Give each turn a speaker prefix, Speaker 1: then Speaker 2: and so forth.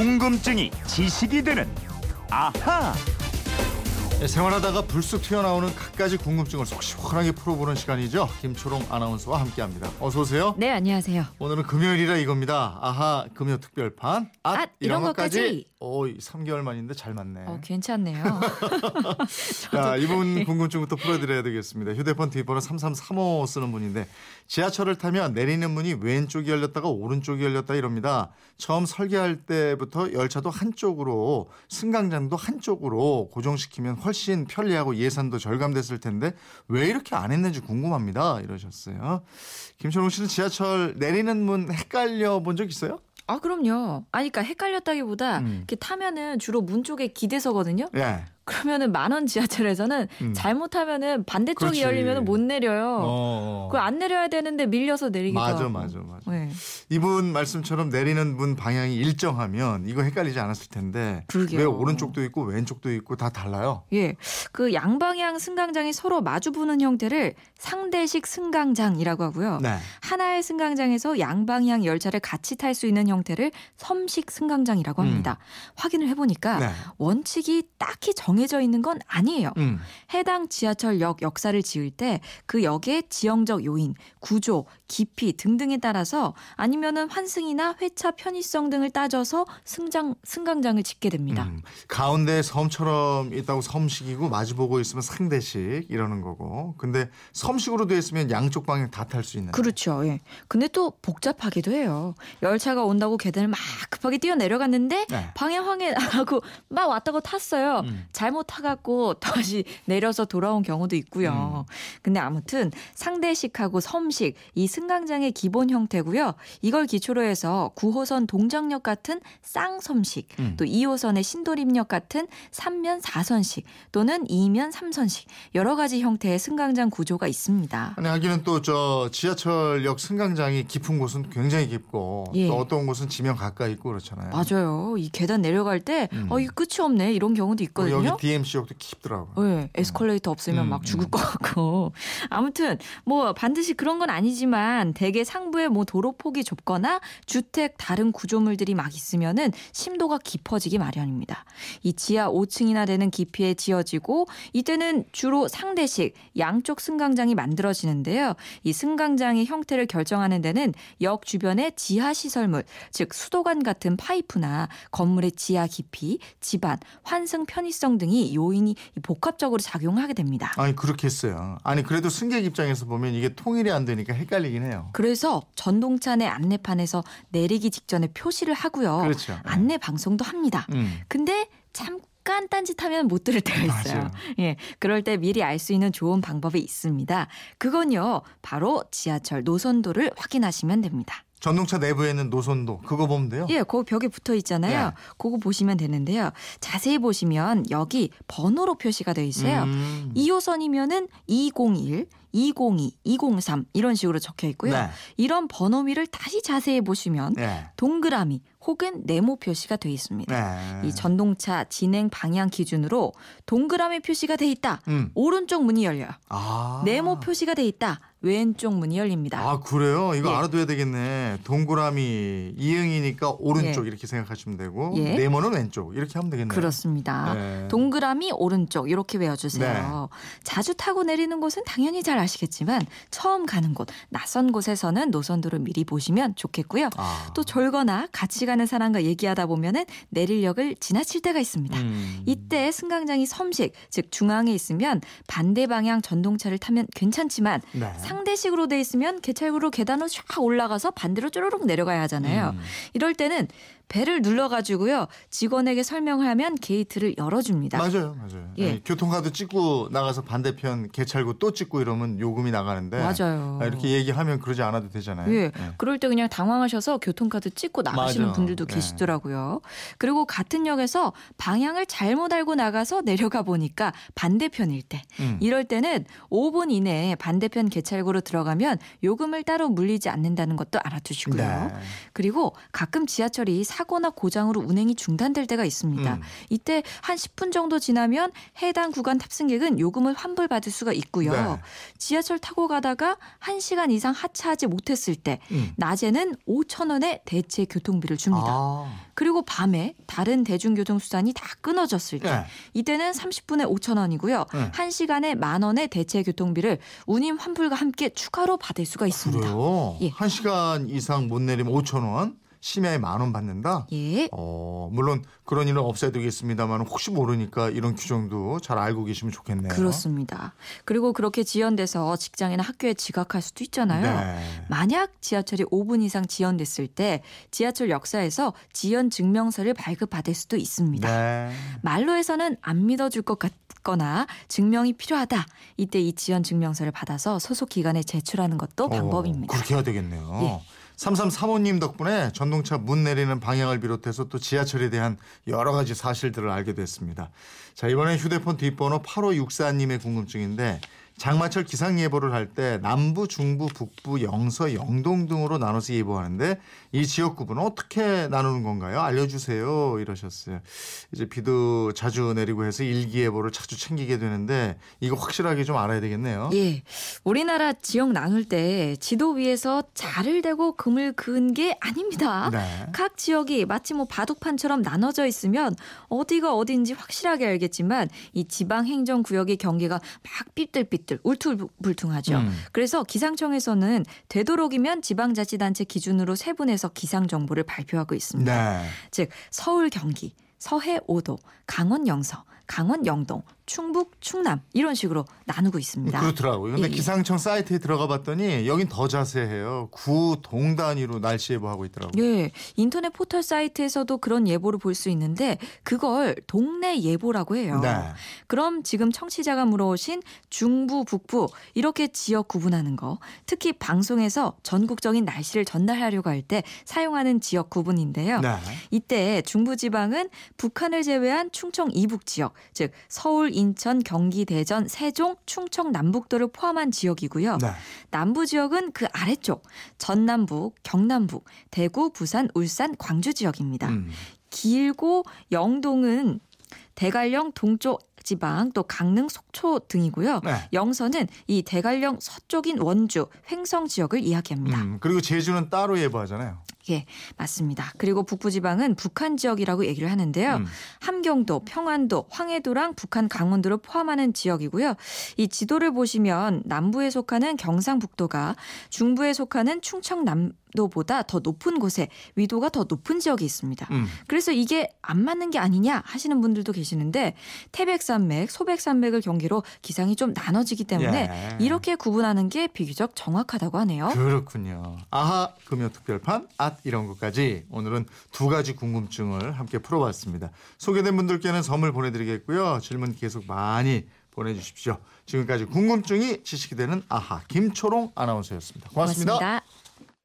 Speaker 1: 궁금증이 지식이 되는 아하.
Speaker 2: 네, 생활하다가 불쑥 튀어나오는 갖가지 궁금증을 속 시원하게 풀어보는 시간이죠. 김초롱 아나운서와 함께합니다. 어서 오세요.
Speaker 3: 네, 안녕하세요.
Speaker 2: 오늘은 금요일이라 이겁니다. 아하 금요 특별판. 앗,
Speaker 3: 앗, 이런 것까지.
Speaker 2: 오, 3개월 만인데 잘 맞네.
Speaker 3: 어, 괜찮네요.
Speaker 2: 자, 이분 궁금증부터 풀어드려야 되겠습니다. 휴대폰 뒷번호 3335 쓰는 분인데 지하철을 타면 내리는 문이 왼쪽이 열렸다가 오른쪽이 열렸다 이럽니다. 처음 설계할 때부터 열차도 한쪽으로 승강장도 한쪽으로 고정시키면 훨씬 편리하고 예산도 절감됐을 텐데 왜 이렇게 안 했는지 궁금합니다. 이러셨어요. 김철웅 씨는 지하철 내리는 문 헷갈려 본 적 있어요?
Speaker 3: 아, 그럼요. 아니, 그러니까 헷갈렸다기보다
Speaker 2: 음.
Speaker 3: 이렇게 타면은 주로 문 쪽에 기대서거든요.
Speaker 2: 예.
Speaker 3: 그러면은 만원 지하철에서는
Speaker 2: 음.
Speaker 3: 잘못하면은 반대쪽이
Speaker 2: 그렇지.
Speaker 3: 열리면은 못 내려요.
Speaker 2: 어.
Speaker 3: 그걸 안 내려야 되는데 밀려서 내리기도
Speaker 2: 맞아,
Speaker 3: 하고.
Speaker 2: 맞아, 맞아.
Speaker 3: 네.
Speaker 2: 이분 말씀처럼 내리는 문 방향이 일정하면 이거 헷갈리지 않았을 텐데
Speaker 3: 그러게요.
Speaker 2: 왜 오른쪽도 있고 왼쪽도 있고 다 달라요?
Speaker 3: 예. 그 양방향 승강장이 서로 마주 보는 형태를 상대식 승강장이라고 하고요.
Speaker 2: 네.
Speaker 3: 하나의 승강장에서 양방향 열차를 같이 탈 수 있는 형태를 섬식 승강장이라고 합니다. 확인을 해보니까
Speaker 2: 네.
Speaker 3: 원칙이 딱히 정해 져 있는 건 아니에요.
Speaker 2: 음.
Speaker 3: 해당 지하철역 역사를 지을 때 그 역의 지형적 요인, 구조, 깊이 등등에 따라서 아니면은 환승이나 회차 편의성 등을 따져서 승장 승강장을 짓게 됩니다.
Speaker 2: 음. 가운데 섬처럼 있다고 섬식이고 마주보고 있으면 상대식 이러는 거고. 근데 섬식으로 돼 있으면 양쪽 방향 다 탈 수 있는.
Speaker 3: 그렇죠. 예. 근데 또 복잡하기도 해요. 열차가 온다고 계단을 막 급하게 뛰어 내려갔는데
Speaker 2: 네.
Speaker 3: 방향 확인 안 하고 막 왔다고 탔어요.
Speaker 2: 음.
Speaker 3: 잘못 타갖고 다시 내려서 돌아온 경우도 있고요.
Speaker 2: 음.
Speaker 3: 근데 아무튼 상대식하고 섬식 이 승강장의 기본 형태고요. 이걸 기초로 해서 9호선 동작역 같은 쌍섬식
Speaker 2: 음.
Speaker 3: 또 2호선의 신도림역 같은 3면 4선식 또는 2면 3선식 여러 가지 형태의 승강장 구조가 있습니다.
Speaker 2: 아니 하기는 또 저 지하철역 승강장이 깊은 곳은 굉장히 깊고
Speaker 3: 예.
Speaker 2: 또 어떤 곳은 지면 가까이 있고 그렇잖아요.
Speaker 3: 맞아요. 이 계단 내려갈 때,
Speaker 2: 음.
Speaker 3: 어, 이 끝이 없네. 이런 경우도
Speaker 2: 그리고
Speaker 3: 있 거든요.
Speaker 2: 여기 DMC역도 깊더라고요.
Speaker 3: 네, 에스컬레이터 없으면
Speaker 2: 음,
Speaker 3: 막 죽을
Speaker 2: 음.
Speaker 3: 것 같고. 아무튼, 뭐, 반드시 그런 건 아니지만, 대개 상부에 뭐 도로 폭이 좁거나 주택 다른 구조물들이 막 있으면은 심도가 깊어지기 마련입니다. 이 지하 5층이나 되는 깊이에 지어지고, 이때는 주로 상대식, 양쪽 승강장이 만들어지는데요. 이 승강장의 형태를 결정하는 데는 역 주변의 지하 시설물, 즉 수도관 같은 파이프나 건물의 지하 깊이, 지반, 환승 편의성 등이 요인이 복합적으로 작용하게 됩니다.
Speaker 2: 아니 그렇게 했어요. 아니 그래도 승객 입장에서 보면 이게 통일이 안 되니까 헷갈리긴 해요.
Speaker 3: 그래서 전동차 내 안내판에서 내리기 직전에 표시를 하고요.
Speaker 2: 그렇죠.
Speaker 3: 안내 방송도 합니다.
Speaker 2: 음.
Speaker 3: 근데 잠깐 딴짓하면 못 들을 때가 있어요.
Speaker 2: 맞아요.
Speaker 3: 예, 그럴 때 미리 알 수 있는 좋은 방법이 있습니다. 그건요, 바로 지하철 노선도를 확인하시면 됩니다.
Speaker 2: 전동차 내부에 있는 노선도 그거 보면 돼요.
Speaker 3: 예, 그 벽에 붙어 있잖아요.
Speaker 2: 네.
Speaker 3: 그거 보시면 되는데요. 자세히 보시면 여기 번호로 표시가 되어 있어요.
Speaker 2: 음.
Speaker 3: 2호선이면은 201, 202, 203 이런 식으로 적혀 있고요.
Speaker 2: 네.
Speaker 3: 이런 번호미를 다시 자세히 보시면
Speaker 2: 네.
Speaker 3: 동그라미 혹은 네모 표시가 되어 있습니다.
Speaker 2: 네.
Speaker 3: 이 전동차 진행 방향 기준으로 동그라미 표시가 돼 있다.
Speaker 2: 음.
Speaker 3: 오른쪽 문이 열려요.
Speaker 2: 아.
Speaker 3: 네모 표시가 돼 있다. 왼쪽 문이 열립니다.
Speaker 2: 아 그래요? 이거
Speaker 3: 예.
Speaker 2: 알아둬야 되겠네. 동그라미 이응이니까 오른쪽
Speaker 3: 예.
Speaker 2: 이렇게 생각하시면 되고
Speaker 3: 예.
Speaker 2: 네모는 왼쪽 이렇게 하면 되겠네요.
Speaker 3: 그렇습니다.
Speaker 2: 네.
Speaker 3: 동그라미 오른쪽 이렇게 외워주세요. 자주 타고 내리는 곳은 당연히 잘 아시겠지만 처음 가는 곳, 낯선 곳에서는 노선도를 미리 보시면 좋겠고요.
Speaker 2: 아.
Speaker 3: 또 졸거나 같이 가는 사람과 얘기하다 보면은 내릴역을 지나칠 때가 있습니다.
Speaker 2: 음.
Speaker 3: 이때 승강장이 섬식, 즉 중앙에 있으면 반대 방향 전동차를 타면 괜찮지만
Speaker 2: 네.
Speaker 3: 상대식으로 돼 있으면 개찰구로 계단으로 쫙 올라가서 반대로 쪼르륵 내려가야 하잖아요.
Speaker 2: 음.
Speaker 3: 이럴 때는 배를 눌러가지고요 직원에게 설명하면 게이트를 열어줍니다.
Speaker 2: 맞아요, 맞아요.
Speaker 3: 예.
Speaker 2: 아니, 교통카드 찍고 나가서 반대편 개찰구 또 찍고 이러면 요금이 나가는데
Speaker 3: 맞아요.
Speaker 2: 아, 이렇게 얘기하면 그러지 않아도 되잖아요.
Speaker 3: 예.
Speaker 2: 예.
Speaker 3: 그럴 때 그냥 당황하셔서 교통카드 찍고 나가시는
Speaker 2: 맞아.
Speaker 3: 분들도
Speaker 2: 예.
Speaker 3: 계시더라고요. 그리고 같은 역에서 방향을 잘못 알고 나가서 내려가 보니까 반대편일 때.
Speaker 2: 음.
Speaker 3: 이럴 때는 5분 이내에 반대편 개찰구로 들어가면 요금을 따로 물리지 않는다는 것도 알아두시고요.
Speaker 2: 네.
Speaker 3: 그리고 가끔 지하철이 사고나 고장으로 운행이 중단될 때가 있습니다.
Speaker 2: 음.
Speaker 3: 이때 한 10분 정도 지나면 해당 구간 탑승객은 요금을 환불받을 수가 있고요.
Speaker 2: 네.
Speaker 3: 지하철 타고 가다가 1시간 이상 하차하지 못했을 때
Speaker 2: 음.
Speaker 3: 낮에는 5천 원의 대체 교통비를 줍니다.
Speaker 2: 아.
Speaker 3: 그리고 밤에 다른 대중교통 수단이 다 끊어졌을 때
Speaker 2: 네.
Speaker 3: 이때는 30분에 5천 원이고요.
Speaker 2: 네.
Speaker 3: 1시간에 만 원의 대체 교통비를 운임 환불과 함께 추가로 받을 수가 있습니다.
Speaker 2: 그래요?
Speaker 3: 예.
Speaker 2: 한 시간 이상 못 내리면 5천 원, 심야에 만 원 받는다.
Speaker 3: 예.
Speaker 2: 어, 물론 그런 일은 없어야 되겠습니다만 혹시 모르니까 이런 규정도 잘 알고 계시면 좋겠네요.
Speaker 3: 그렇습니다. 그리고 그렇게 지연돼서 직장이나 학교에 지각할 수도 있잖아요.
Speaker 2: 네.
Speaker 3: 만약 지하철이 5분 이상 지연됐을 때 지하철 역사에서 지연 증명서를 발급받을 수도 있습니다.
Speaker 2: 네.
Speaker 3: 말로 해서는 안 믿어줄 것 같거나 증명이 필요하다. 이때 이 지연 증명서를 받아서 소속 기관에 제출하는 것도
Speaker 2: 어,
Speaker 3: 방법입니다.
Speaker 2: 그렇게 해야 되겠네요.
Speaker 3: 예.
Speaker 2: 3335님 덕분에 전동차 문 내리는 방향을 비롯해서 또 지하철에 대한 여러 가지 사실들을 알게 됐습니다. 자, 이번에 휴대폰 뒷번호 8564님의 궁금증인데 장마철 기상 예보를 할 때 남부, 중부, 북부, 영서, 영동 등으로 나눠서 예보하는데 이 지역 구분은 어떻게 나누는 건가요? 알려주세요. 이러셨어요. 이제 비도 자주 내리고 해서 일기예보를 자주 챙기게 되는데 이거 확실하게 좀 알아야 되겠네요.
Speaker 3: 예. 우리나라 지역 나눌 때 지도 위에서 자를 대고 금을 그은 게 아닙니다.
Speaker 2: 네.
Speaker 3: 각 지역이 마치 뭐 바둑판처럼 나눠져 있으면 어디가 어딘지 확실하게 알겠지만 이 지방 행정 구역의 경계가 막 삐뚤삐뚤 울퉁불퉁하죠.
Speaker 2: 음.
Speaker 3: 그래서 기상청에서는 되도록이면 지방자치단체 기준으로 세분해서 기상 정보를 발표하고 있습니다.
Speaker 2: 네.
Speaker 3: 즉 서울 경기, 서해 5도, 강원 영서, 강원 영동, 충북 충남 이런 식으로 나누고 있습니다.
Speaker 2: 그렇더라고요. 근데
Speaker 3: 예, 예.
Speaker 2: 기상청 사이트에 들어가 봤더니 여긴 더 자세해요. 구 동 단위로 날씨 예보하고 있더라고요.
Speaker 3: 예, 인터넷 포털 사이트에서도 그런 예보를 볼 수 있는데 그걸 동네 예보라고 해요.
Speaker 2: 네.
Speaker 3: 그럼 지금 청취자가 물어오신 중부, 북부 이렇게 지역 구분하는 거, 특히 방송에서 전국적인 날씨를 전달하려고 할 때 사용하는 지역 구분인데요.
Speaker 2: 네.
Speaker 3: 이때 중부지방은 북한을 제외한 충청 이북 지역, 즉 서울, 인천, 경기, 대전, 세종, 충청 남북도를 포함한 지역이고요.
Speaker 2: 네.
Speaker 3: 남부 지역은 그 아래쪽 전남북, 경남북, 대구, 부산, 울산, 광주 지역입니다.
Speaker 2: 음.
Speaker 3: 길고 영동은 대관령 동쪽 지방 또 강릉 속초 등이고요.
Speaker 2: 네.
Speaker 3: 영서는 이 대관령 서쪽인 원주 횡성 지역을 이야기합니다.
Speaker 2: 음, 그리고 제주는 따로 예보하잖아요.
Speaker 3: 예, 맞습니다. 그리고 북부지방은 북한 지역이라고 얘기를 하는데요.
Speaker 2: 음.
Speaker 3: 함경도, 평안도, 황해도랑 북한 강원도를 포함하는 지역이고요. 이 지도를 보시면 남부에 속하는 경상북도가 중부에 속하는 충청남 도보다 더 높은 곳에 위도가 더 높은 지역이 있습니다.
Speaker 2: 음.
Speaker 3: 그래서 이게 안 맞는 게 아니냐 하시는 분들도 계시는데 태백산맥, 소백산맥을 경계로 기상이 좀 나눠지기 때문에
Speaker 2: 예.
Speaker 3: 이렇게 구분하는 게 비교적 정확하다고 하네요.
Speaker 2: 그렇군요. 아하 금요 특별판 앗 이런 것까지 오늘은 두 가지 궁금증을 함께 풀어봤습니다. 소개된 분들께는 선물 보내드리겠고요. 질문 계속 많이 보내주십시오. 지금까지 궁금증이 지식이 되는 아하 김초롱 아나운서였습니다 고맙습니다.
Speaker 3: 고맙습니다.